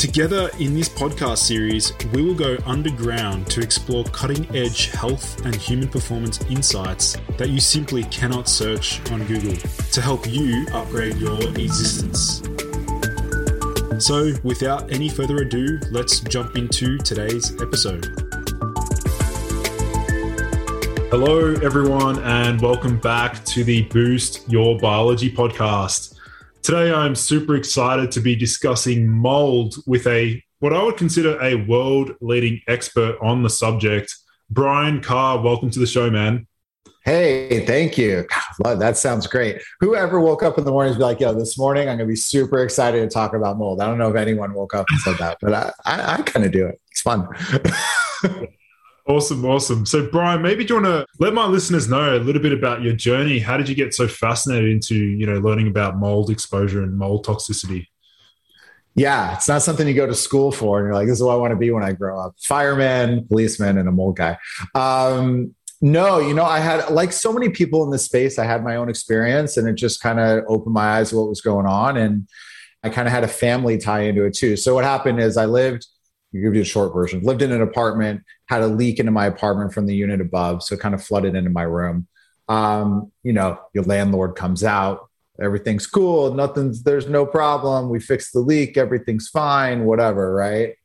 Together in this podcast series, we will go underground to explore cutting edge health and human performance insights that you simply cannot search on Google to help you upgrade your existence. So, without any further ado, let's jump into today's episode. Hello, everyone, and welcome back to the Boost Your Biology podcast. Today, I'm super excited to be discussing mold with a what I would consider a world leading expert on the subject. Brian Karr, welcome to the show, man. Hey, thank you. God, that sounds great. Whoever woke up in the morning and be like, yo, this morning I'm going to be super excited to talk about mold. I don't know if anyone woke up and said that, but I, I, I kind of do it. It's fun. Awesome, awesome. So, Brian, maybe do you want to let my listeners know a little bit about your journey? How did you get so fascinated into, you know, learning about mold exposure and mold toxicity? Yeah, it's not something you go to school for, and you're like, "This is what I want to be when I grow up: fireman, policeman, and a mold guy." Um, no, you know, I had like so many people in this space. I had my own experience, and it just kind of opened my eyes to what was going on, and I kind of had a family tie into it too. So what happened is I lived give you a short version. Lived in an apartment, had a leak into my apartment from the unit above, so it kind of flooded into my room. Um, you know, your landlord comes out, everything's cool, nothing's there's no problem. We fixed the leak, everything's fine, whatever, right?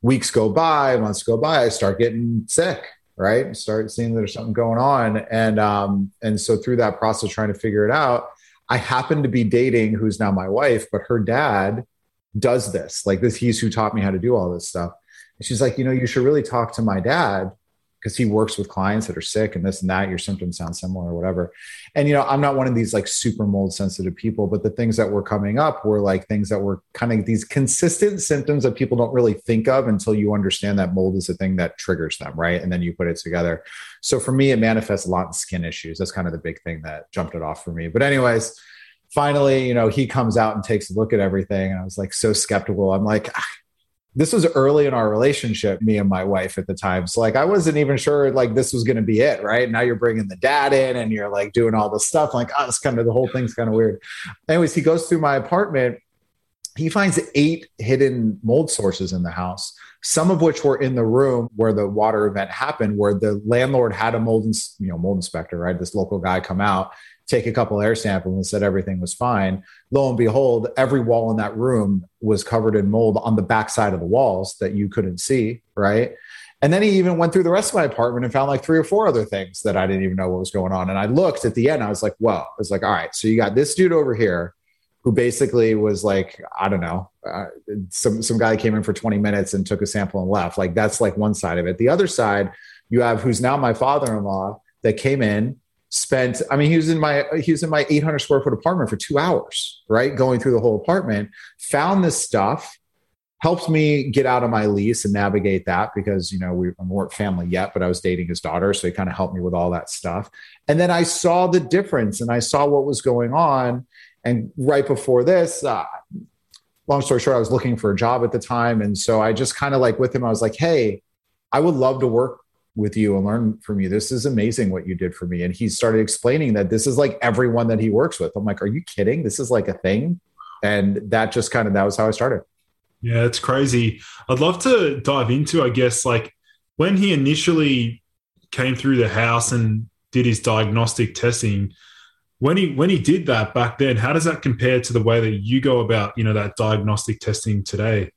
Weeks go by, months go by, I start getting sick, right? Start seeing that there's something going on. And um, and so through that process, trying to figure it out, I happened to be dating who's now my wife, but her dad does this. Like this, he's who taught me how to do all this stuff. And she's like, you know, you should really talk to my dad because he works with clients that are sick and this and that. Your symptoms sound similar or whatever. And you know, I'm not one of these like super mold sensitive people, but the things that were coming up were like things that were kind of these consistent symptoms that people don't really think of until you understand that mold is a thing that triggers them, right? And then you put it together. So for me, it manifests a lot in skin issues. That's kind of the big thing that jumped it off for me. But anyways finally, you know, he comes out and takes a look at everything. And I was like so skeptical. I'm like, ah, this was early in our relationship, me and my wife at the time. So like, I wasn't even sure like this was going to be it. Right now, you're bringing the dad in, and you're like doing all this stuff. Like, oh, it's kind of the whole thing's kind of weird. Anyways, he goes through my apartment. He finds eight hidden mold sources in the house. Some of which were in the room where the water event happened, where the landlord had a mold, you know, mold inspector, right? This local guy come out take a couple air samples and said everything was fine. Lo and behold, every wall in that room was covered in mold on the backside of the walls that you couldn't see, right? And then he even went through the rest of my apartment and found like three or four other things that I didn't even know what was going on. And I looked at the end, I was like, whoa. I was like, all right, so you got this dude over here who basically was like, I don't know, uh, some some guy came in for 20 minutes and took a sample and left. Like that's like one side of it. The other side, you have who's now my father-in-law that came in, spent i mean he was in my he was in my 800 square foot apartment for two hours right going through the whole apartment found this stuff helped me get out of my lease and navigate that because you know we weren't family yet but i was dating his daughter so he kind of helped me with all that stuff. And then i saw the difference and i saw what was going on. And right before this uh, long story short i was looking for a job at the time. And so i just kind of like with him i was like hey i would love to work with you and learn from you. This is amazing what you did for me. And he started explaining that this is like everyone that he works with. I'm like, are you kidding? This is like a thing. And that just kind of, that was how I started. Yeah, it's crazy. I'd love to dive into, I guess, like when he initially came through the house and did his diagnostic testing, when he when he did that back then, how does that compare to the way that you go about, you know, that diagnostic testing today?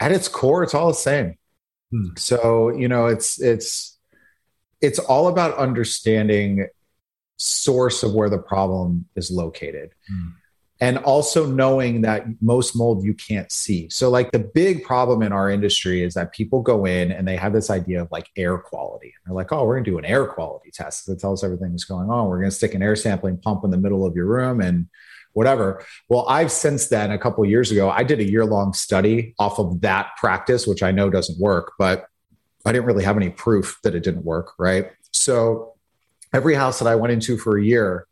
At its core, it's all the same. Hmm. So, you know, it's it's it's all about understanding source of where the problem is located. Hmm. And also knowing that most mold you can't see. So, like the big problem in our industry is that people go in and they have this idea of like air quality. And they're like, oh, we're gonna do an air quality test that tells everything that's going on. We're gonna stick an air sampling pump in the middle of your room and whatever. Well, I've since then, a couple years ago, I did a year long study off of that practice, which I know doesn't work, but I didn't really have any proof that it didn't work. Right. So every house that I went into for a year,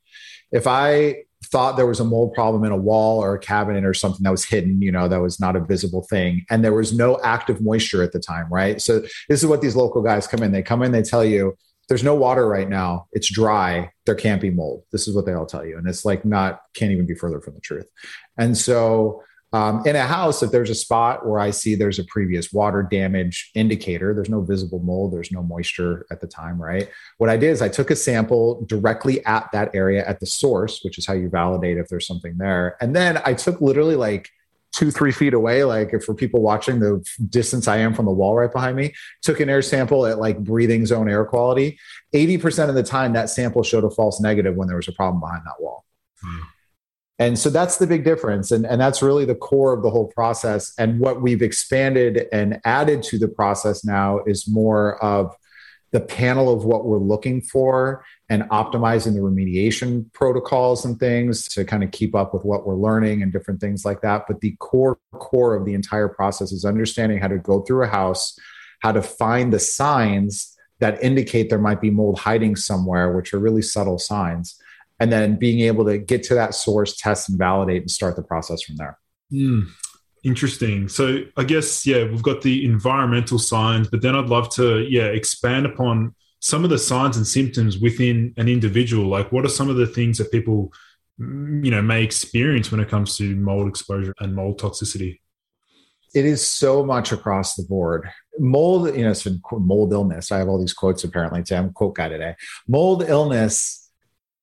if I thought there was a mold problem in a wall or a cabinet or something that was hidden, you know, that was not a visible thing. And there was no active moisture at the time, right? So this is what these local guys come in. They come in, they tell you, there's no water right now. It's dry. There can't be mold. This is what they all tell you. And it's like not, can't even be further from the truth. And so um, in a house, if there's a spot where I see there's a previous water damage indicator, there's no visible mold, there's no moisture at the time, right? What I did is I took a sample directly at that area at the source, which is how you validate if there's something there. And then I took literally like two, three feet away, like if for people watching the distance I am from the wall right behind me, took an air sample at like breathing zone air quality. 80% of the time, that sample showed a false negative when there was a problem behind that wall. Hmm. And so that's the big difference. And, and that's really the core of the whole process. And what we've expanded and added to the process now is more of the panel of what we're looking for and optimizing the remediation protocols and things to kind of keep up with what we're learning and different things like that. But the core core of the entire process is understanding how to go through a house, how to find the signs that indicate there might be mold hiding somewhere, which are really subtle signs and then being able to get to that source, test and validate, and start the process from there. Mm, interesting. So I guess yeah, we've got the environmental signs, but then I'd love to yeah expand upon some of the signs and symptoms within an individual. Like, what are some of the things that people mm, you know may experience when it comes to mold exposure and mold toxicity? It is so much across the board. Mold, you know, it's been mold illness. I have all these quotes apparently. Today. I'm a quote guy today. Mold illness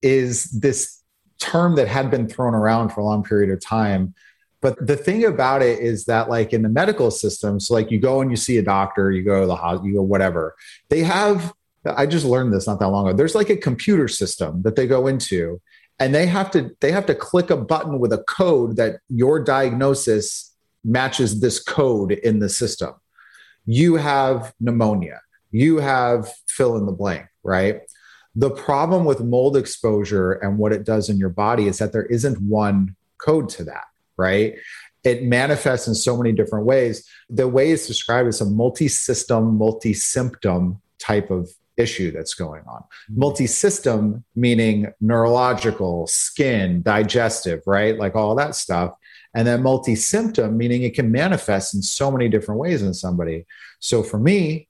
is this term that had been thrown around for a long period of time. But the thing about it is that, like in the medical system, so like you go and you see a doctor, you go to the hospital, you go whatever. They have. I just learned this not that long ago. There's like a computer system that they go into, and they have to they have to click a button with a code that your diagnosis matches this code in the system. You have pneumonia. You have fill in the blank, right? The problem with mold exposure and what it does in your body is that there isn't one code to that, right? It manifests in so many different ways. The way it's described is a multi system, multi symptom type of issue that's going on. Mm-hmm. Multi system meaning neurological, skin, digestive, right? Like all that stuff. And then multi symptom meaning it can manifest in so many different ways in somebody. So for me,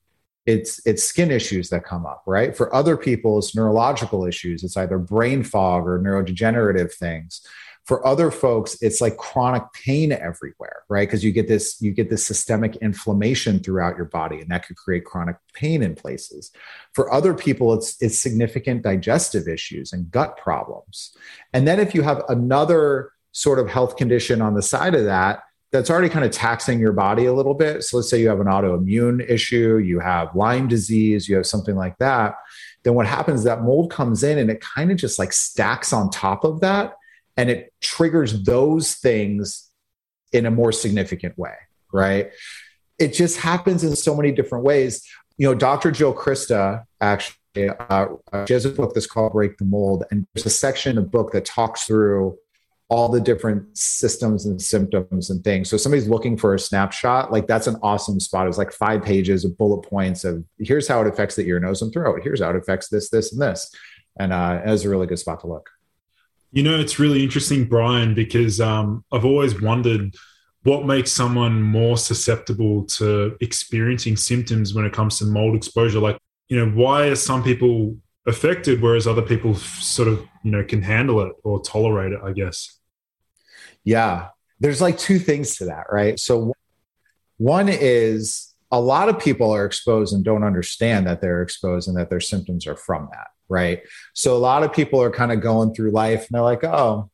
it's it's skin issues that come up right for other people it's neurological issues it's either brain fog or neurodegenerative things for other folks it's like chronic pain everywhere right because you get this you get this systemic inflammation throughout your body and that could create chronic pain in places for other people it's it's significant digestive issues and gut problems and then if you have another sort of health condition on the side of that that's already kind of taxing your body a little bit. So let's say you have an autoimmune issue, you have Lyme disease, you have something like that. Then what happens is that mold comes in and it kind of just like stacks on top of that and it triggers those things in a more significant way, right? It just happens in so many different ways. You know, Dr. Jill Crista actually, uh, she has a book that's called Break the Mold. And there's a section in the book that talks through all the different systems and symptoms and things. So somebody's looking for a snapshot, like that's an awesome spot. It's like five pages of bullet points of here's how it affects the ear, nose, and throat. Here's how it affects this, this, and this. And uh, it was a really good spot to look. You know, it's really interesting, Brian, because um, I've always wondered what makes someone more susceptible to experiencing symptoms when it comes to mold exposure. Like, you know, why are some people affected, whereas other people sort of, you know, can handle it or tolerate it, I guess? Yeah. There's like two things to that, right? So, one is a lot of people are exposed and don't understand that they're exposed and that their symptoms are from that, right? So, a lot of people are kind of going through life and they're like, oh,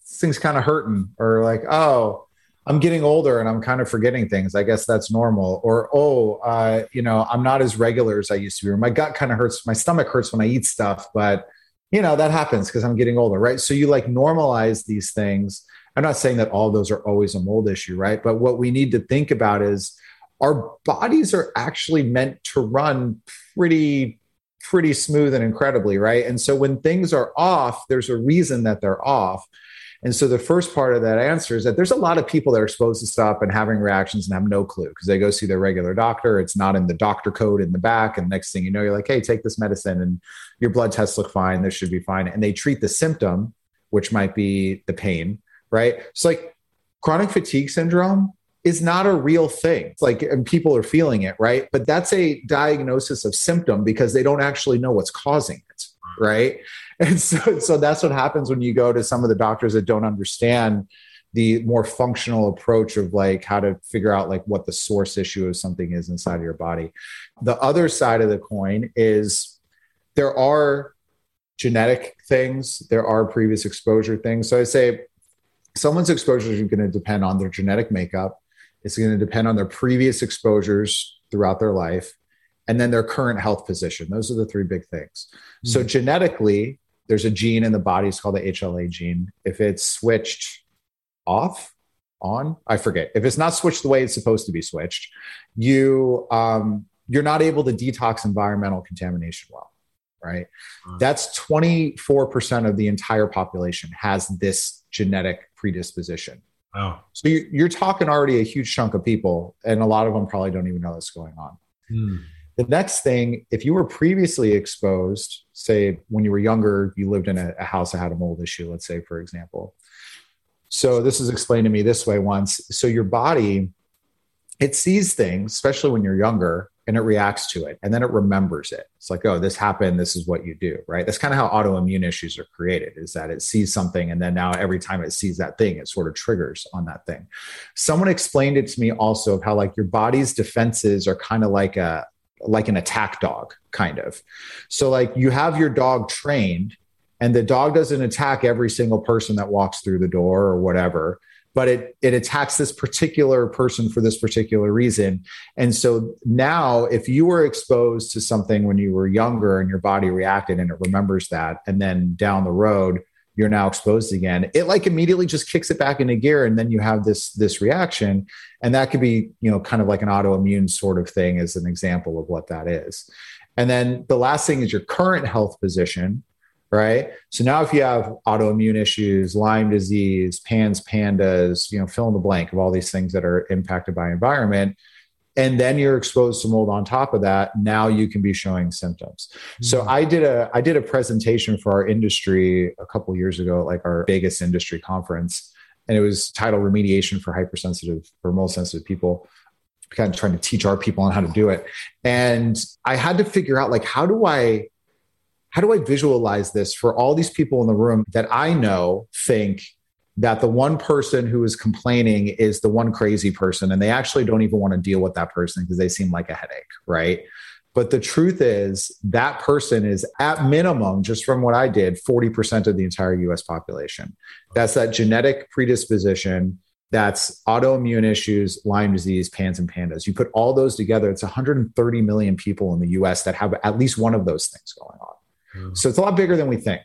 this thing's kind of hurting, or like, oh, I'm getting older and I'm kind of forgetting things. I guess that's normal. Or, oh, uh, you know, I'm not as regular as I used to be. Or my gut kind of hurts. My stomach hurts when I eat stuff, but you know, that happens because I'm getting older, right? So you like normalize these things I'm not saying that all those are always a mold issue, right? But what we need to think about is our bodies are actually meant to run pretty pretty smooth and incredibly, right? And so when things are off, there's a reason that they're off. And so the first part of that answer is that there's a lot of people that are exposed to stuff and having reactions and have no clue because they go see their regular doctor. It's not in the doctor code in the back. And next thing you know, you're like, hey, take this medicine and your blood tests look fine. This should be fine. And they treat the symptom, which might be the pain, right? It's like chronic fatigue syndrome is not a real thing. It's like, and people are feeling it, right? But that's a diagnosis of symptom because they don't actually know what's causing it, right? And so, so that's what happens when you go to some of the doctors that don't understand the more functional approach of like how to figure out like what the source issue of something is inside of your body. The other side of the coin is there are genetic things, there are previous exposure things. So I say someone's exposure is going to depend on their genetic makeup it's going to depend on their previous exposures throughout their life and then their current health position. Those are the three big things. Mm-hmm. So, genetically, there's a gene in the body, it's called the HLA gene. If it's switched off, on, I forget. If it's not switched the way it's supposed to be switched, you um, you're not able to detox environmental contamination well, right? Mm-hmm. That's 24% of the entire population has this genetic predisposition. Wow. So you're talking already a huge chunk of people, and a lot of them probably don't even know what's going on. Hmm. The next thing, if you were previously exposed, say when you were younger, you lived in a, a house that had a mold issue, let's say, for example. So this was explained to me this way once. So your body, it sees things, especially when you're younger, and it reacts to it and then it remembers it. It's like, oh, this happened. This is what you do, right? That's kind of how autoimmune issues are created is that it sees something and then now every time it sees that thing, it sort of triggers on that thing. Someone explained it to me also of how like your body's defenses are kind of like a, like an attack dog kind of. So like you have your dog trained and the dog doesn't attack every single person that walks through the door or whatever but it it attacks this particular person for this particular reason. And so now if you were exposed to something when you were younger and your body reacted and it remembers that and then down the road you're now exposed again it like immediately just kicks it back into gear and then you have this this reaction. And that could be you know kind of like an autoimmune sort of thing as an example of what that is. And then the last thing is your current health position right? So now if you have autoimmune issues, Lyme disease, PANS, PANDAS, you know, fill in the blank of all these things that are impacted by environment, and then you're exposed to mold on top of that, now you can be showing symptoms. Mm-hmm. So I did a I did a presentation for our industry a couple years ago, like our biggest industry conference, and it was titled Remediation for Hypersensitive or Mold Sensitive People kind of trying to teach our people on how to do it. And I had to figure out like how do I how do I visualize this for all these people in the room that I know think that the one person who is complaining is the one crazy person and they actually don't even want to deal with that person because they seem like a headache, right? But the truth is, that person is at minimum, just from what I did, 40% of the entire US population. That's that genetic predisposition. That's autoimmune issues, Lyme disease, PANS and PANDAS. You put all those together, it's 130 million people in the US that have at least one of those things going on. So it's a lot bigger than we think.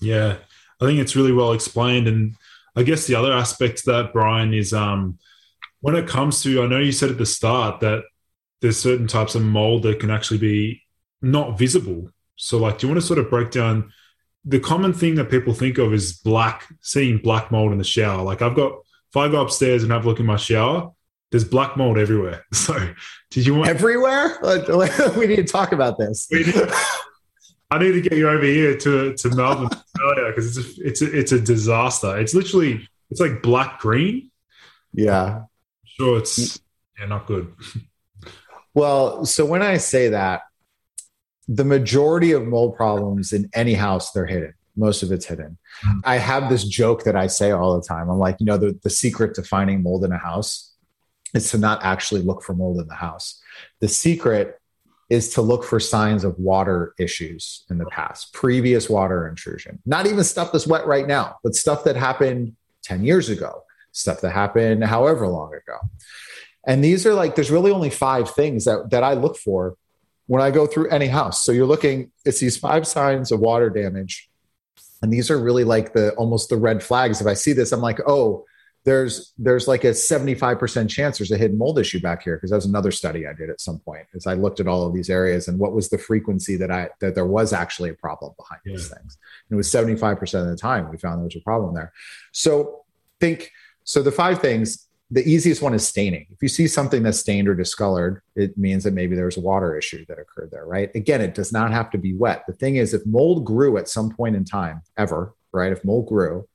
Yeah, I think it's really well explained. And I guess the other aspect to that, Brian, is um, when it comes to, I know you said at the start that there's certain types of mold that can actually be not visible. So, like, do you want to sort of break down the common thing that people think of is black, seeing black mold in the shower? Like, I've got, if I go upstairs and have a look in my shower, there's black mold everywhere. So, did you want everywhere? we need to talk about this. I need to get you over here to to Melbourne, Australia, because it's a, it's a, it's a disaster. It's literally it's like black green. Yeah, sure. It's yeah, not good. Well, so when I say that, the majority of mold problems in any house they're hidden. Most of it's hidden. Mm-hmm. I have this joke that I say all the time. I'm like, you know, the, the secret to finding mold in a house is to not actually look for mold in the house. The secret is to look for signs of water issues in the past, previous water intrusion, not even stuff that's wet right now, but stuff that happened 10 years ago, stuff that happened however long ago. And these are like, there's really only five things that, that I look for when I go through any house. So you're looking, it's these five signs of water damage. And these are really like the almost the red flags. If I see this, I'm like, oh, there's there's like a 75% chance there's a hidden mold issue back here because that was another study I did at some point as I looked at all of these areas and what was the frequency that I that there was actually a problem behind yeah. these things. And it was 75% of the time we found there was a problem there. So think so the five things the easiest one is staining. If you see something that's stained or discolored, it means that maybe there's a water issue that occurred there, right? Again, it does not have to be wet. The thing is, if mold grew at some point in time, ever, right? If mold grew,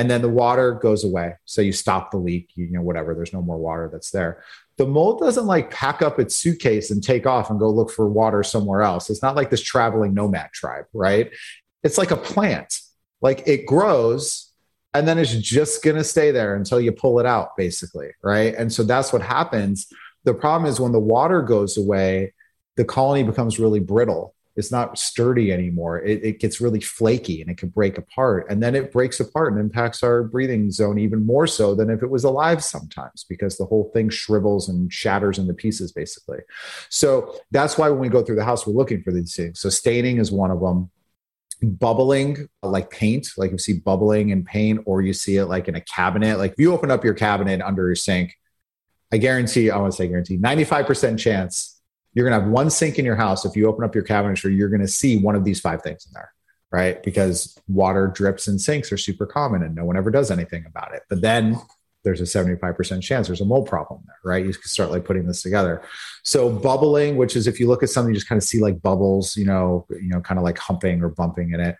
and then the water goes away, so you stop the leak, you know, whatever, there's no more water that's there. The mold doesn't like pack up its suitcase and take off and go look for water somewhere else. It's not like this traveling nomad tribe, right? It's like a plant. Like it grows and then it's just going to stay there until you pull it out basically right and so that's what happens the problem is when the water goes away the colony becomes really brittle it's not sturdy anymore. It, it, gets really flaky and it can break apart and then it breaks apart and impacts our breathing zone even more so than if it was alive sometimes because the whole thing shrivels and shatters into pieces basically. So that's why when we go through the house we're looking for these things. So staining is one of them. Bubbling like paint, like you see bubbling in paint, or you see it like in a cabinet. Like if you open up your cabinet under your sink, I guarantee, I want to say guarantee, 95% chance you're going to have one sink in your house. If you open up your cabinetry, you're going to see one of these five things in there, right? Because water drips in sinks are super common and no one ever does anything about it. But then there's a 75% chance there's a mold problem there, right? You can start like putting this together. So bubbling, which is if you look at something, you just kind of see like bubbles, you know, you know, kind of like humping or bumping in it.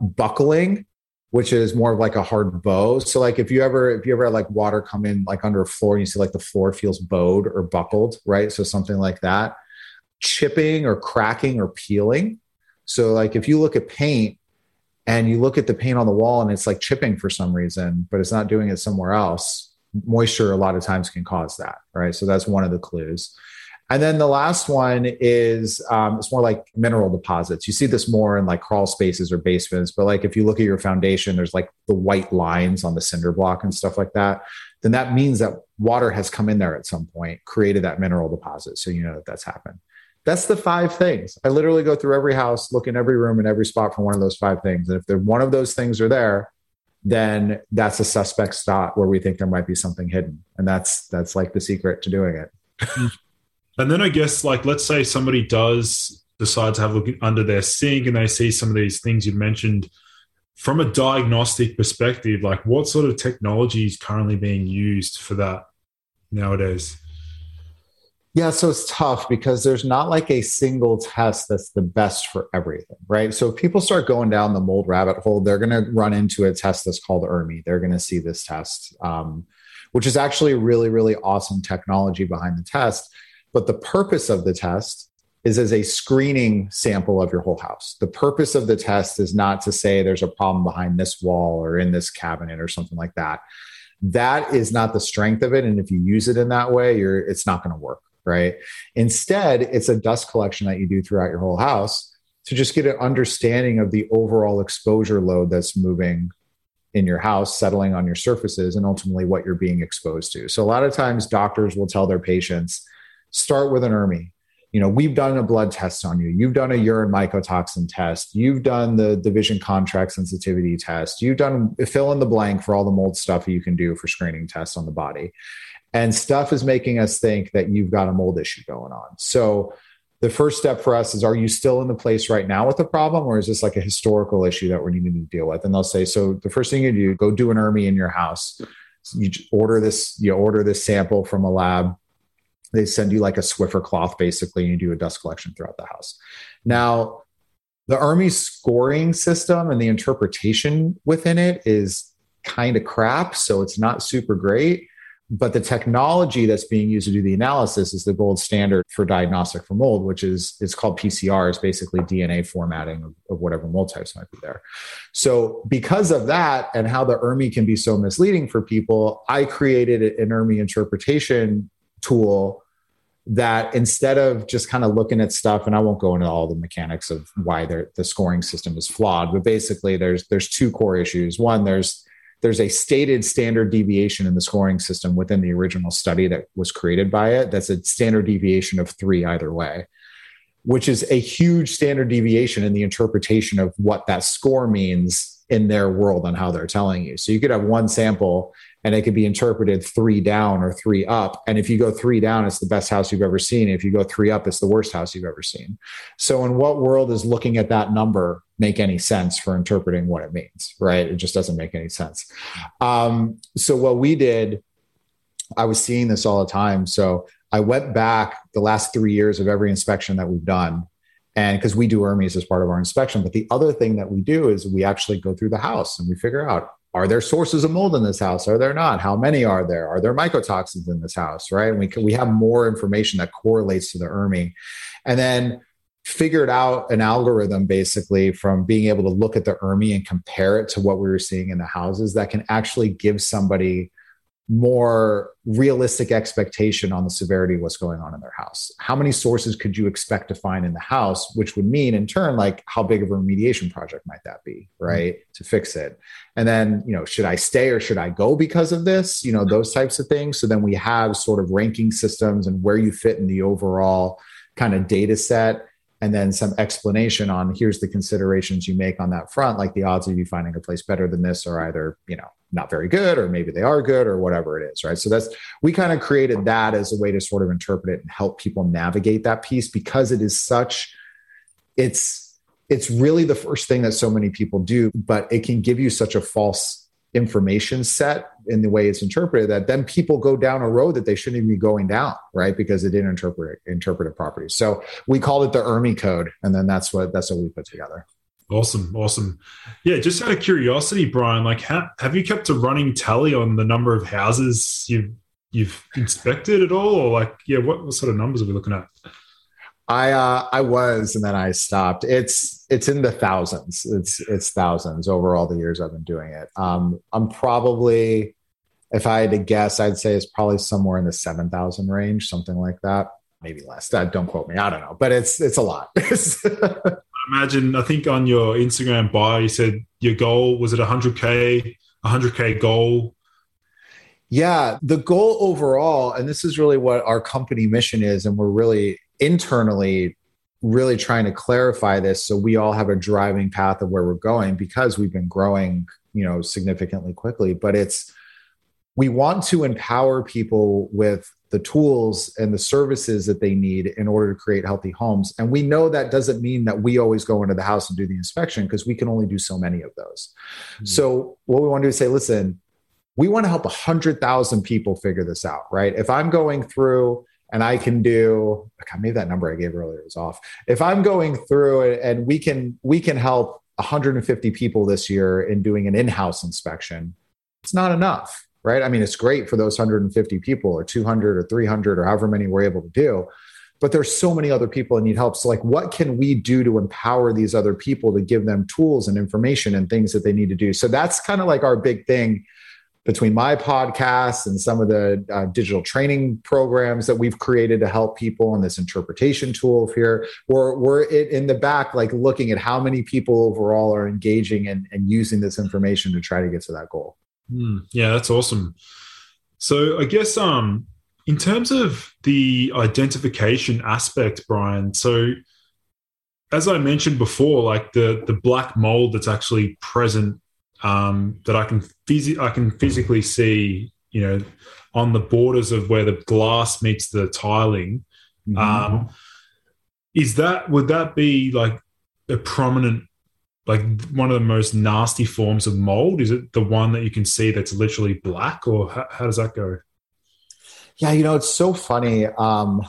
Buckling, which is more of like a hard bow. So like if you ever if you ever had like water come in like under a floor and you see like the floor feels bowed or buckled, right? So something like that. Chipping or cracking or peeling. So like if you look at paint, and you look at the paint on the wall and it's like chipping for some reason, but it's not doing it somewhere else, moisture a lot of times can cause that, right? So that's one of the clues. And then the last one is um, it's more like mineral deposits. You see this more in like crawl spaces or basements, but like if you look at your foundation, there's like the white lines on the cinder block and stuff like that. Then that means that water has come in there at some point, created that mineral deposit. So you know that that's happened. That's the five things. I literally go through every house, look in every room and every spot for one of those five things. And if one of those things are there, then that's a suspect spot where we think there might be something hidden. And that's that's like the secret to doing it. and then I guess like let's say somebody does decide to have a look under their sink and they see some of these things you've mentioned from a diagnostic perspective, like what sort of technology is currently being used for that nowadays? Yeah, so it's tough because there's not like a single test that's the best for everything, right? So if people start going down the mold rabbit hole, they're going to run into a test that's called ERMI. They're going to see this test, um, which is actually really, really awesome technology behind the test. But the purpose of the test is as a screening sample of your whole house. The purpose of the test is not to say there's a problem behind this wall or in this cabinet or something like that. That is not the strength of it. And if you use it in that way, you're, it's not going to work right? Instead, it's a dust collection that you do throughout your whole house to just get an understanding of the overall exposure load that's moving in your house, settling on your surfaces, and ultimately what you're being exposed to. So, a lot of times, doctors will tell their patients, start with an ERMI. You know, we've done a blood test on you. You've done a urine mycotoxin test. You've done the visual contrast sensitivity test. You've done fill in the blank for all the mold stuff you can do for screening tests on the body. And stuff is making us think that you've got a mold issue going on. So the first step for us is are you still in the place right now with the problem or is this like a historical issue that we're needing to deal with? And they'll say so the first thing you do go do an ERMI in your house. You order this you order this sample from a lab. They send you like a swiffer cloth basically and you do a dust collection throughout the house. Now the ERMI scoring system and the interpretation within it is kind of crap so it's not super great but the technology that's being used to do the analysis is the gold standard for diagnostic for mold, which is it's called PCR, is basically DNA formatting of, of, whatever mold types might be there. So because of that and how the ERMI can be so misleading for people, I created an ERMI interpretation tool that instead of just kind of looking at stuff and i won't go into all the mechanics of why the scoring system is flawed but basically there's there's two core issues one there's there's a stated standard deviation in the scoring system within the original study that was created by it. That's a standard deviation of three either way, which is a huge standard deviation in the interpretation of what that score means in their world on how they're telling you. So you could have one sample and it could be interpreted three down or three up. And if you go three down, it's the best house you've ever seen. If you go three up, it's the worst house you've ever seen. So, in what world is looking at that number make any sense for interpreting what it means? Right? It just doesn't make any sense. Um, so, what we did, I was seeing this all the time. So, I went back the last three years of every inspection that we've done and because we do ERMIs as part of our inspection. But the other thing that we do is we actually go through the house and we figure out are there sources of mold in this house? Are there not? How many are there? Are there mycotoxins in this house? Right. And we can, we have more information that correlates to the ERMI. And then figured out an algorithm basically from being able to look at the ERMI and compare it to what we were seeing in the houses that can actually give somebody more realistic expectation on the severity of what's going on in their house. How many sources could you expect to find in the house, which would mean in turn, like how big of a remediation project might that be, right? Mm-hmm. To fix it. And then, you know, should I stay or should I go because of this? You know, those types of things. So then we have sort of ranking systems and where you fit in the overall kind of data set and then some explanation on here's the considerations you make on that front like the odds of you finding a place better than this are either you know not very good or maybe they are good or whatever it is right? So that's we kind of created that as a way to sort of interpret it and help people navigate that piece because it is such it's it's really the first thing that so many people do but it can give you such a false information set in the way it's interpreted that then people go down a road that they shouldn't even be going down right because they didn't interpret it, interpret it properly so we called it the ermi code and then that's what that's what we put together Awesome, awesome. Yeah, just out of curiosity, Brian, like, have you kept a running tally on the number of houses you've you've inspected at all, or like, yeah, what, what sort of numbers are we looking at? I uh, I was, and then I stopped. It's it's in the thousands. It's it's thousands over all the years I've been doing it. Um, I'm probably, if I had to guess, I'd say it's probably somewhere in the seven thousand range, something like that. Maybe less. don't quote me. I don't know, but it's it's a lot. imagine, I think on your Instagram bio, you said your goal was it 100K, 100K goal? Yeah, the goal overall, and this is really what our company mission is, and we're really internally really trying to clarify this so we all have a driving path of where we're going because we've been growing, you know, significantly quickly. But it's we want to empower people with the tools and the services that they need in order to create healthy homes. And we know that doesn't mean that we always go into the house and do the inspection because we can only do so many of those. Mm-hmm. So, what we want to do is say, listen, we want to help 100,000 people figure this out, right? If I'm going through and I can do, God, maybe that number I gave earlier was off. If I'm going through and we can, we can help 150 people this year in doing an in-house inspection, it's not enough right? I mean, it's great for those 150 people or 200 or 300 or however many we're able to do. But there's so many other people that need help. So, like, what can we do to empower these other people to give them tools and information and things that they need to do? So, that's kind of like our big thing between my podcast and some of the uh, digital training programs that we've created to help people and this interpretation tool here we're, we're in the back like looking at how many people overall are engaging and, and using this information to try to get to that goal Mm, yeah, that's awesome. So I guess um in terms of the identification aspect, Brian, so as I mentioned before, like the the black mold that's actually present um, that I can phys- I can physically see, you know, on the borders of where the glass meets the tiling. Mm-hmm. Um, is that would that be like a prominent like one of the most nasty forms of mold? Is it the one that you can see that's literally black, or how, how does that go? Yeah, you know, it's so funny. Um,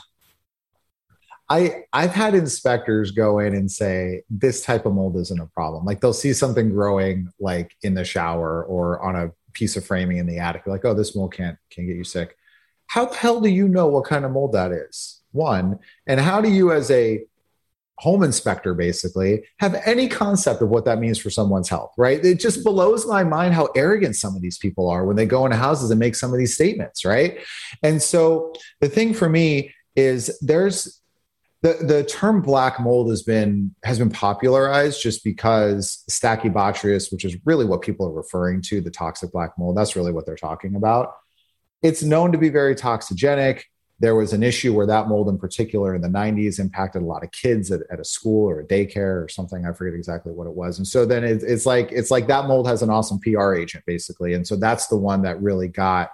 I I've had inspectors go in and say this type of mold isn't a problem. Like they'll see something growing like in the shower or on a piece of framing in the attic. Like, oh, this mold can't can get you sick. How the hell do you know what kind of mold that is? One, and how do you as a home inspector basically have any concept of what that means for someone's health right it just blows my mind how arrogant some of these people are when they go into houses and make some of these statements right and so the thing for me is there's the, the term black mold has been has been popularized just because stachybotrys which is really what people are referring to the toxic black mold that's really what they're talking about. It's known to be very toxigenic. There was an issue where that mold in particular in the 90s impacted a lot of kids at, at a school or a daycare or something. I forget exactly what it was. And so then it, it's like it's like that mold has an awesome pr agent basically. And so that's the one that really got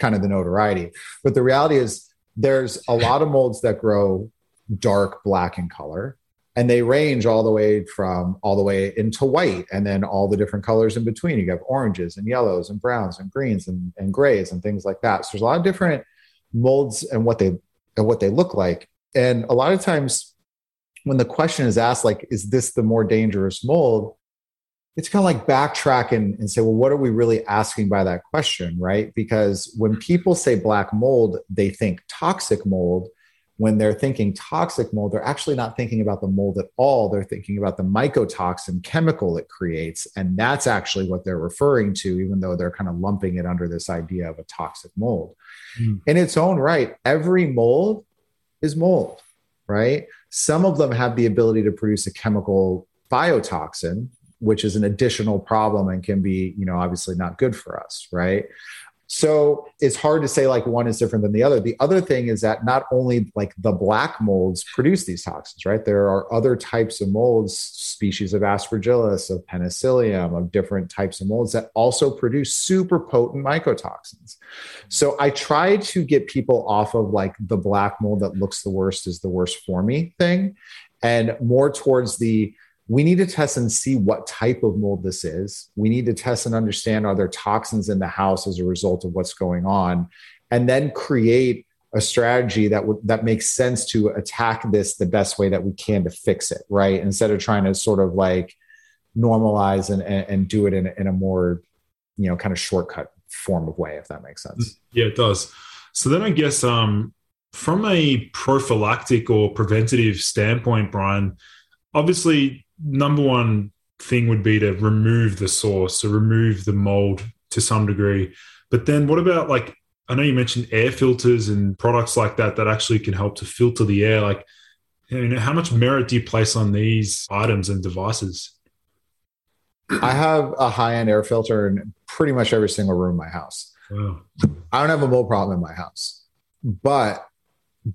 kind of the notoriety. But the reality is there's a lot of molds that grow dark black in color and they range all the way from all the way into white and then all the different colors in between you have oranges and yellows and browns and greens and, and grays and things like that so there's a lot of different molds and what they and what they look like. And a lot of times when the question is asked, like, is this the more dangerous mold? It's kind of like backtrack and, and say, well, what are we really asking by that question, right? Because when people say black mold, they think toxic mold when they're thinking toxic mold, they're actually not thinking about the mold at all. They're thinking about the mycotoxin chemical it creates. And that's actually what they're referring to, even though they're kind of lumping it under this idea of a toxic mold. Mm. In its own right, every mold is mold, right? Some of them have the ability to produce a chemical biotoxin, which is an additional problem and can be, you know, obviously not good for us, right? So it's hard to say like one is different than the other. The other thing is that not only like the black molds produce these toxins, right? There are other types of molds, species of aspergillus, of penicillium, of different types of molds that also produce super potent mycotoxins. So I try to get people off of like the black mold that looks the worst is the worst for me thing and more towards the we need to test and see what type of mold this is. We need to test and understand are there toxins in the house as a result of what's going on, and then create a strategy that would that makes sense to attack this the best way that we can to fix it, right? Instead of trying to sort of like normalize and, and, and do it in, in a more, you know, kind of shortcut form of way, if that makes sense. Yeah, it does. So then I guess um, from a prophylactic or preventative standpoint, Brian, obviously number one thing would be to remove the source, to remove the mold to some degree. But then what about like I know you mentioned air filters and products like that that actually can help to filter the air. Like, you know, how much merit do you place on these items and devices? I have a high end air filter in pretty much every single room in my house. Wow. I don't have a mold problem in my house, but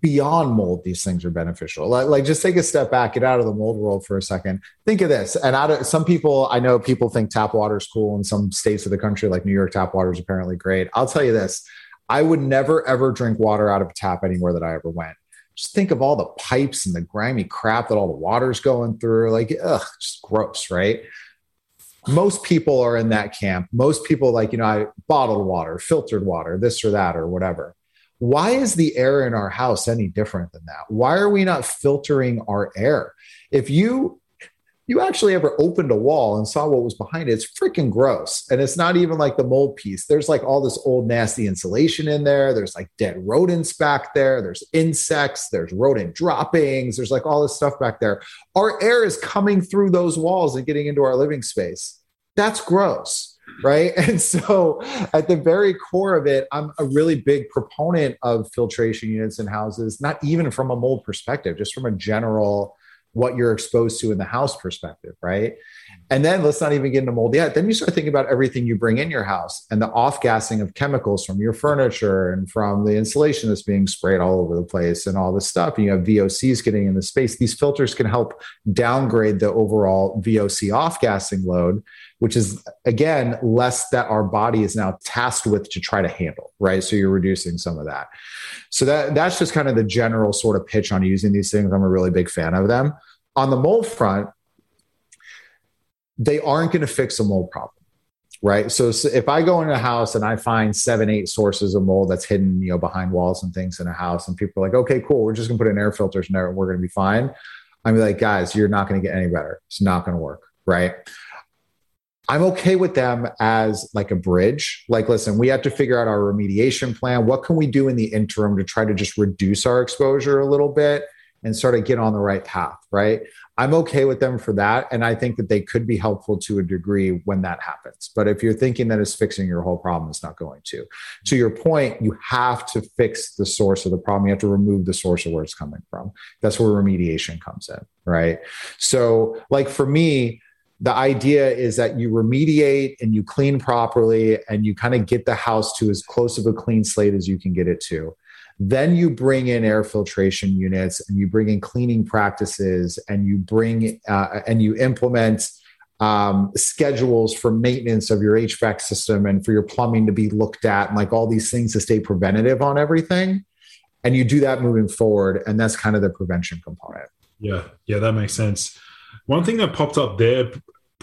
beyond mold these things are beneficial. Like, like just take a step back get out of the mold world for a second. Think of this and out of some people i know people think tap water is cool in some states of the country like new york tap water is apparently great. I'll tell you this i would never ever drink water out of a tap anywhere that i ever went. Just think of all the pipes and the grimy crap that all the water's going through like ugh just gross right? Most people are in that camp. Most people like you know i bottled water filtered water this or that or whatever why is the air in our house any different than that? Why are we not filtering our air? If you you actually ever opened a wall and saw what was behind it, it's freaking gross. And it's not even like the mold piece. There's like all this old nasty insulation in there. There's like dead rodents back there. There's insects. There's rodent droppings. There's like all this stuff back there. Our air is coming through those walls and getting into our living space. That's gross right? And so, at the very core of it, I'm a really big proponent of filtration units in houses, not even from a mold perspective, just from a general what you're exposed to in the house perspective, right? And then let's not even get into mold yet. Then you start thinking about everything you bring in your house and the off gassing of chemicals from your furniture and from the insulation that's being sprayed all over the place and all this stuff. And you have VOCs getting in the space. These filters can help downgrade the overall VOC off gassing load which is again less that our body is now tasked with to try to handle right? So you're reducing some of that. So that that's just kind of the general sort of pitch on using these things. I'm a really big fan of them. On the mold front they aren't going to fix a mold problem right? So, so, if i go in a house and i find seven eight sources of mold that's hidden you know behind walls and things in a house and people are like okay cool we're just going to put in air filters and we're going to be fine i'm like guys you're not going to get any better. It's not going to work right I'm okay with them as like a bridge. Like, listen, we have to figure out our remediation plan. What can we do in the interim to try to just reduce our exposure a little bit and sort of get on the right path, right? I'm okay with them for that. And I think that they could be helpful to a degree when that happens. But if you're thinking that it's fixing your whole problem, it's not going to. To your point, you have to fix the source of the problem. You have to remove the source of where it's coming from. That's where remediation comes in, right? So, like for me, the idea is that you remediate and you clean properly and you kind of get the house to as close of a clean slate as you can get it to. Then you bring in air filtration units and you bring in cleaning practices and you bring uh, and you implement um, schedules for maintenance of your HVAC system and for your plumbing to be looked at and like all these things to stay preventative on everything. And you do that moving forward. And that's kind of the prevention component. Yeah. Yeah. That makes sense. One thing that popped up there,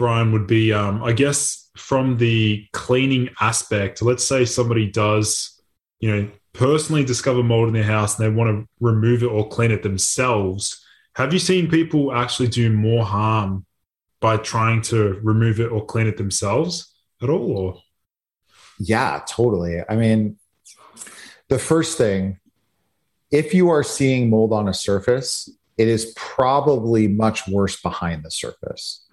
Brian, would be, um, I guess, from the cleaning aspect. Let's say somebody does, you know, personally discover mold in their house and they want to remove it or clean it themselves. Have you seen people actually do more harm by trying to remove it or clean it themselves at all? Or yeah, totally. I mean, the first thing, if you are seeing mold on a surface, it is probably much worse behind the surface.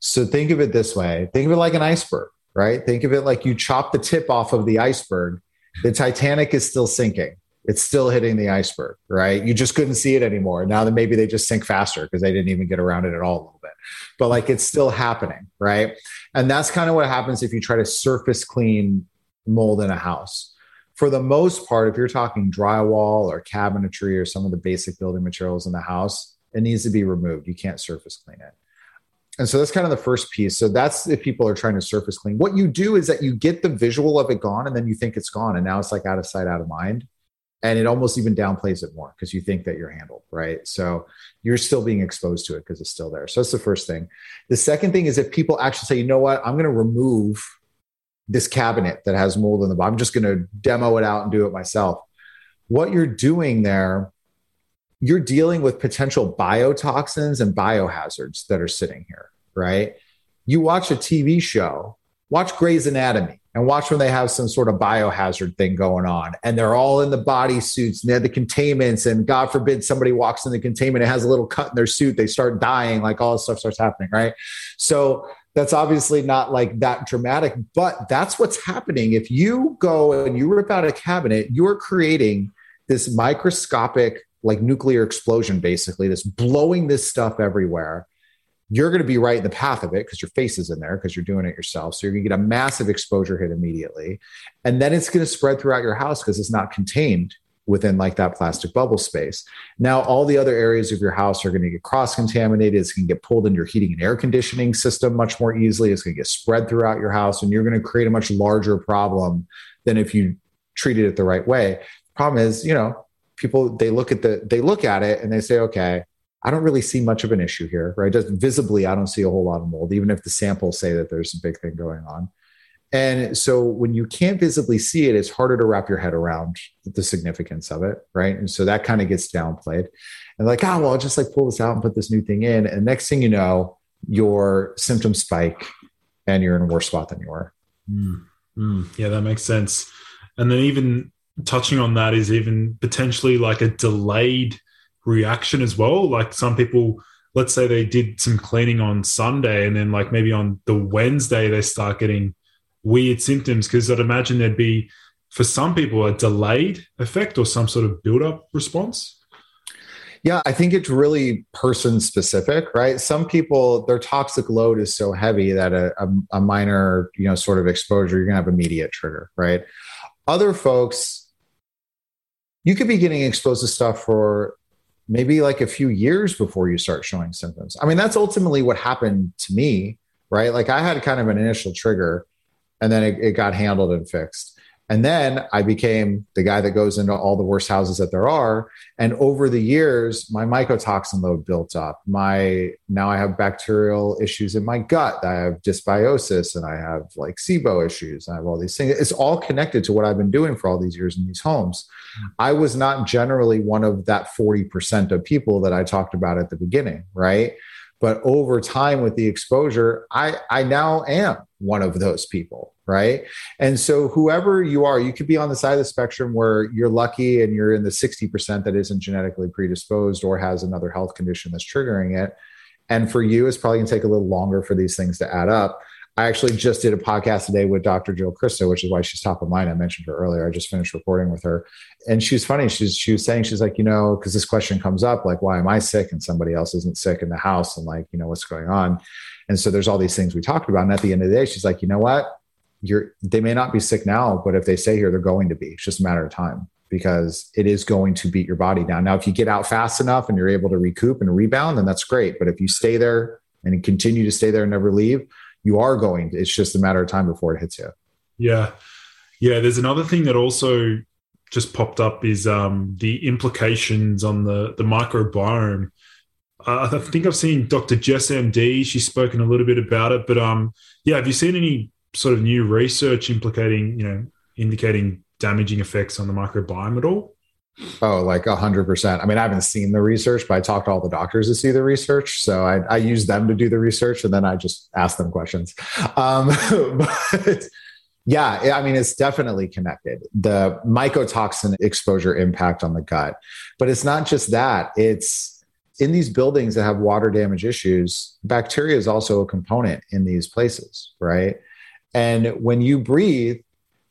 So think of it this way think of it like an iceberg, right? Think of it like you chop the tip off of the iceberg. The Titanic is still sinking. It's still hitting the iceberg, right? You just couldn't see it anymore. Now that maybe they just sink faster because they didn't even get around it at all a little bit. But like it's still happening, right? And that's kind of what happens if you try to surface clean mold in a house. For the most part, if you're talking drywall or cabinetry or some of the basic building materials in the house, it needs to be removed. You can't surface clean it. And so that's kind of the first piece. So that's if people are trying to surface clean. What you do is that you get the visual of it gone and then you think it's gone. And now it's like out of sight, out of mind. And it almost even downplays it more because you think that you're handled, right? So you're still being exposed to it because it's still there. So that's the first thing. The second thing is if people actually say, you know what, I'm going to remove this cabinet that has mold in the bottom, I'm just going to demo it out and do it myself. What you're doing there you're dealing with potential biotoxins and biohazards that are sitting here, right? You watch a TV show, watch Grey's Anatomy, and watch when they have some sort of biohazard thing going on, and they're all in the body suits and they have the containments, and God forbid somebody walks in the containment and has a little cut in their suit, they start dying, like all this stuff starts happening, right? So that's obviously not like that dramatic, but that's what's happening. If you go and you rip out a cabinet, you're creating this microscopic like nuclear explosion, basically, that's blowing this stuff everywhere. You're going to be right in the path of it because your face is in there because you're doing it yourself. So you're going to get a massive exposure hit immediately. And then it's going to spread throughout your house because it's not contained within like that plastic bubble space. Now, all the other areas of your house are going to get cross contaminated. It's going to get pulled into your heating and air conditioning system much more easily. It's going to get spread throughout your house, and you're going to create a much larger problem than if you treated it the right way. Problem is, you know, people they look at the they look at it and they say, okay, I don't really see much of an issue here, right? Just visibly, I don't see a whole lot of mold, even if the samples say that there's a big thing going on. And so when you can't visibly see it, it's harder to wrap your head around the significance of it, right? And so that kind of gets downplayed. And like, oh, well, I'll just like pull this out and put this new thing in. And next thing you know, your symptoms spike and you're in a worse spot than you were. Mm, mm, yeah, that makes sense. And then even touching on that is even potentially like a delayed reaction as well. Like some people, let's say they did some cleaning on Sunday and then like maybe on the Wednesday they start getting weird symptoms because I'd imagine there'd be for some people a delayed effect or some sort of build up response. Yeah, I think it's really person specific, right? Some people, their toxic load is so heavy that a, a, a minor, you know, sort of exposure, you're gonna have immediate trigger, right? Other folks, you could be getting exposed to stuff for maybe like a few years before you start showing symptoms. I mean, that's ultimately what happened to me, right? Like I had kind of an initial trigger and then it, it got handled and fixed. And then I became the guy that goes into all the worst houses that there are. And over the years, my mycotoxin load built up. My now I have bacterial issues in my gut. I have dysbiosis and I have like SIBO issues. I have all these things. It's all connected to what I've been doing for all these years in these homes. Mm-hmm. I was not generally one of that 40% of people that I talked about at the beginning, right? But over time with the exposure, I, I now am one of those people, right? And so whoever you are, you could be on the side of the spectrum where you're lucky and you're in the 60% that isn't genetically predisposed or has another health condition that's triggering it. And for you, it's probably going to take a little longer for these things to add up. I actually just did a podcast today with Dr. Jill Crista, which is why she's top of mind. I mentioned her earlier. I just finished recording with her, and she's funny. She's she was saying she's like, you know, because this question comes up, like, why am I sick and somebody else isn't sick in the house, and like, you know, what's going on? And so there's all these things we talked about, and at the end of the day, she's like, you know what? You're they may not be sick now, but if they stay here, they're going to be. It's just a matter of time. because it is going to beat your body down. Now, if you get out fast enough and you're able to recoup and rebound, then that's great. But if you stay there and continue to stay there and never leave, you are going. It's just a matter of time before it hits you. Yeah. Yeah. There's another thing that also just popped up is um, the implications on the, the microbiome. Uh, I think I've seen Dr. Jess MD. She's spoken a little bit about it, but um, yeah, have you seen any sort of new research implicating, you know, indicating damaging effects on the microbiome at all? Oh, like a hundred percent. I mean, I haven't seen the research, but I talked to all the doctors to see the research. So I, I use them to do the research and then I just ask them questions. Um, but yeah, I mean, it's definitely connected. The mycotoxin exposure impact on the gut. But it's not just that. It's in these buildings that have water damage issues, bacteria is also a component in these places, right? And when you breathe,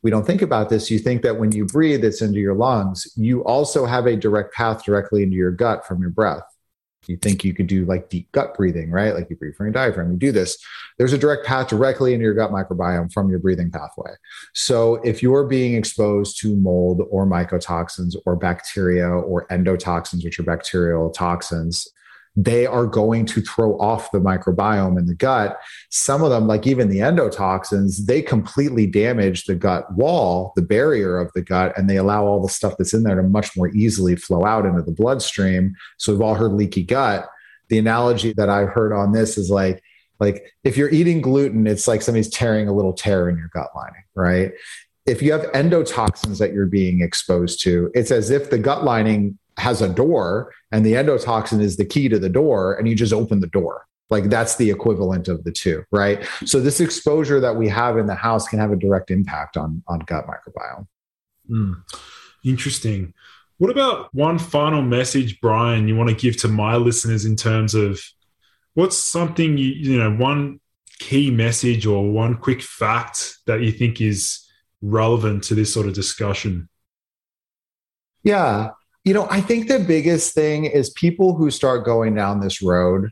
we don't think about this. You think that when you breathe, it's into your lungs. You also have a direct path directly into your gut from your breath. You think you could do like deep gut breathing, right? Like you breathe from your diaphragm, you do this. There's a direct path directly into your gut microbiome from your breathing pathway. So if you're being exposed to mold or mycotoxins or bacteria or endotoxins, which are bacterial toxins, they are going to throw off the microbiome in the gut. Some of them, like even the endotoxins, they completely damage the gut wall, the barrier of the gut, and they allow all the stuff that's in there to much more easily flow out into the bloodstream. So we've all heard leaky gut. The analogy that I've heard on this is like, like if you're eating gluten, it's like somebody's tearing a little tear in your gut lining, right? If you have endotoxins that you're being exposed to, it's as if the gut lining has a door and the endotoxin is the key to the door and you just open the door. Like that's the equivalent of the two right? So this exposure that we have in the house can have a direct impact on on gut microbiome. Mm, interesting. What about one final message brian you want to give to my listeners in terms of what's something you you know one key message or one quick fact that you think is relevant to this sort of discussion? Yeah you know, I think the biggest thing is people who start going down this road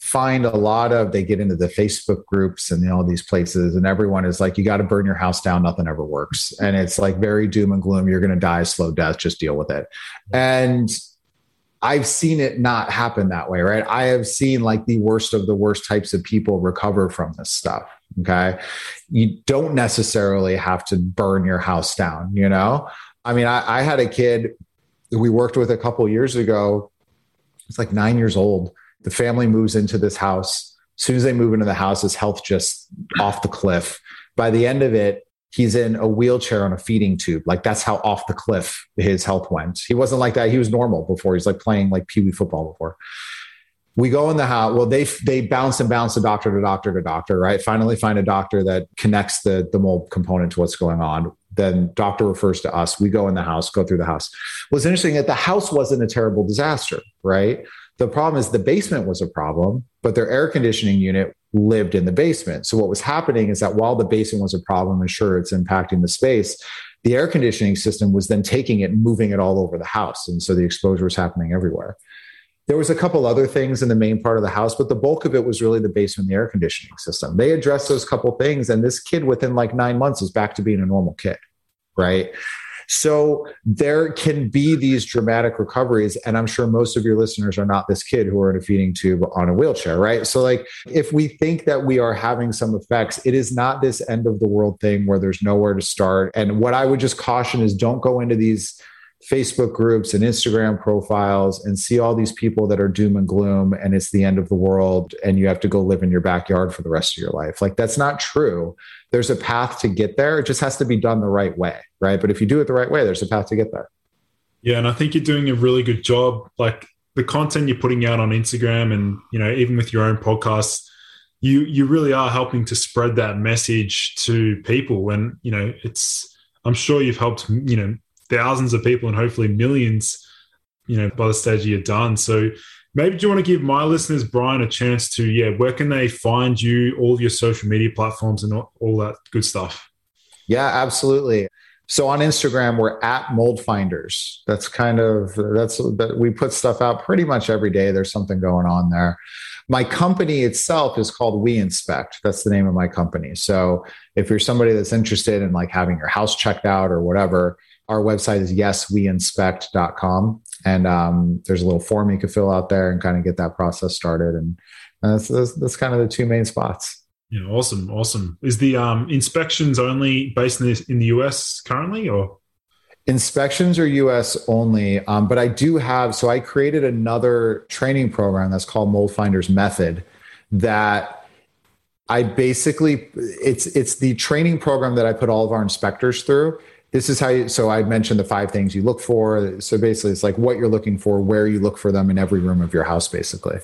find a lot of they get into the Facebook groups and all these places, and everyone is like, you got to burn your house down, nothing ever works. And it's like very doom and gloom. You're gonna die a slow death, just deal with it. And I've seen it not happen that way, right? I have seen like the worst of the worst types of people recover from this stuff. Okay. You don't necessarily have to burn your house down, you know? I mean, I, I had a kid we worked with a couple years ago. It's like nine years old. The family moves into this house. As soon as they move into the house, his health just off the cliff. By the end of it, he's in a wheelchair on a feeding tube. Like that's how off the cliff his health went. He wasn't like that. He was normal before. He's like playing like pee wee football before. We go in the house. Well, they they bounce and bounce the doctor to doctor to doctor. Right. Finally, find a doctor that connects the the mold component to what's going on then doctor refers to us. We go in the house go through the house. What's interesting that the house wasn't a terrible disaster right? The problem is the basement was a problem but their air conditioning unit lived in the basement. So what was happening is that while the basement was a problem and sure it's impacting the space the air conditioning system was then taking it moving it all over the house. And so the exposure was happening everywhere there was a couple other things in the main part of the house, but the bulk of it was really the basement, the air conditioning system. They addressed those couple things, and this kid within like nine months is back to being a normal kid, right? So there can be these dramatic recoveries. And I'm sure most of your listeners are not this kid who are in a feeding tube on a wheelchair, right? So, like, if we think that we are having some effects, it is not this end of the world thing where there's nowhere to start. And what I would just caution is don't go into these Facebook groups and Instagram profiles and see all these people that are doom and gloom and it's the end of the world and you have to go live in your backyard for the rest of your life. Like that's not true. There's a path to get there. It just has to be done the right way, right? But if you do it the right way, there's a path to get there. Yeah, and I think you're doing a really good job. Like the content you're putting out on Instagram and, you know, even with your own podcast, you you really are helping to spread that message to people and, you know, it's I'm sure you've helped, you know, thousands of people and hopefully millions, you know, by the stage you're done. So maybe do you want to give my listeners, Brian, a chance to, yeah, where can they find you, all your social media platforms and all that good stuff? Yeah, absolutely. So on Instagram, we're at Mold Finders. That's kind of that's that we put stuff out pretty much every day. There's something going on there. My company itself is called We Inspect. That's the name of my company. So if you're somebody that's interested in like having your house checked out or whatever, our website is yesweinspect.com. And um, there's a little form you can fill out there and kind of get that process started. And, and that's, that's, that's kind of the two main spots. Yeah, awesome, awesome. Is the um, inspections only based in the, in the US currently, or inspections are US only? Um, but I do have. So I created another training program that's called Mold Finders Method. That I basically it's it's the training program that I put all of our inspectors through this is how you so i mentioned the five things you look for. So basically it's like what you're looking for where you look for them in every room of your house basically.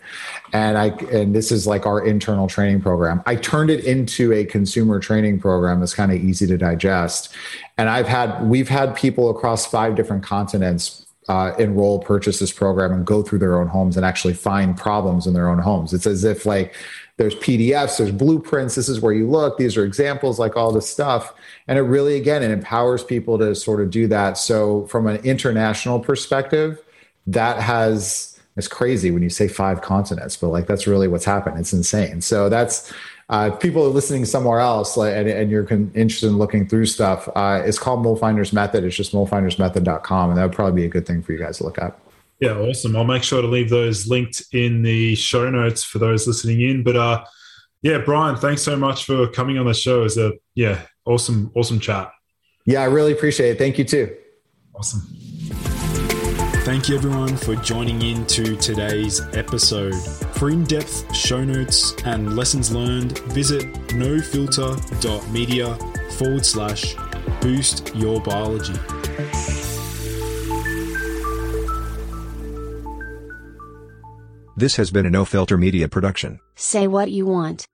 And i and this is like our internal training program. I turned it into a consumer training program. That's kind of easy to digest. And i've had we've had people across five different continents uh, enroll purchase this program and go through their own homes and actually find problems in their own homes. It's as if like there's PDFs, there's blueprints. This is where you look. These are examples, like all this stuff. And it really, again, it empowers people to sort of do that. So, from an international perspective, that has, it's crazy when you say five continents, but like that's really what's happened. It's insane. So, that's, uh, people are listening somewhere else like, and, and, you're con- interested in looking through stuff, uh, it's called Mold Finders Method. It's just moldfindersmethod.com, And that would probably be a good thing for you guys to look at. Yeah, awesome. I'll make sure to leave those linked in the show notes for those listening in. But uh, yeah, Brian, thanks so much for coming on the show. It's a yeah, awesome, awesome chat. Yeah, I really appreciate it. Thank you too. Awesome. Thank you everyone for joining in to today's episode. For in-depth show notes and lessons learned, visit nofilter.media forward slash boost your biology. This has been a No Filter Media production. Say what you want.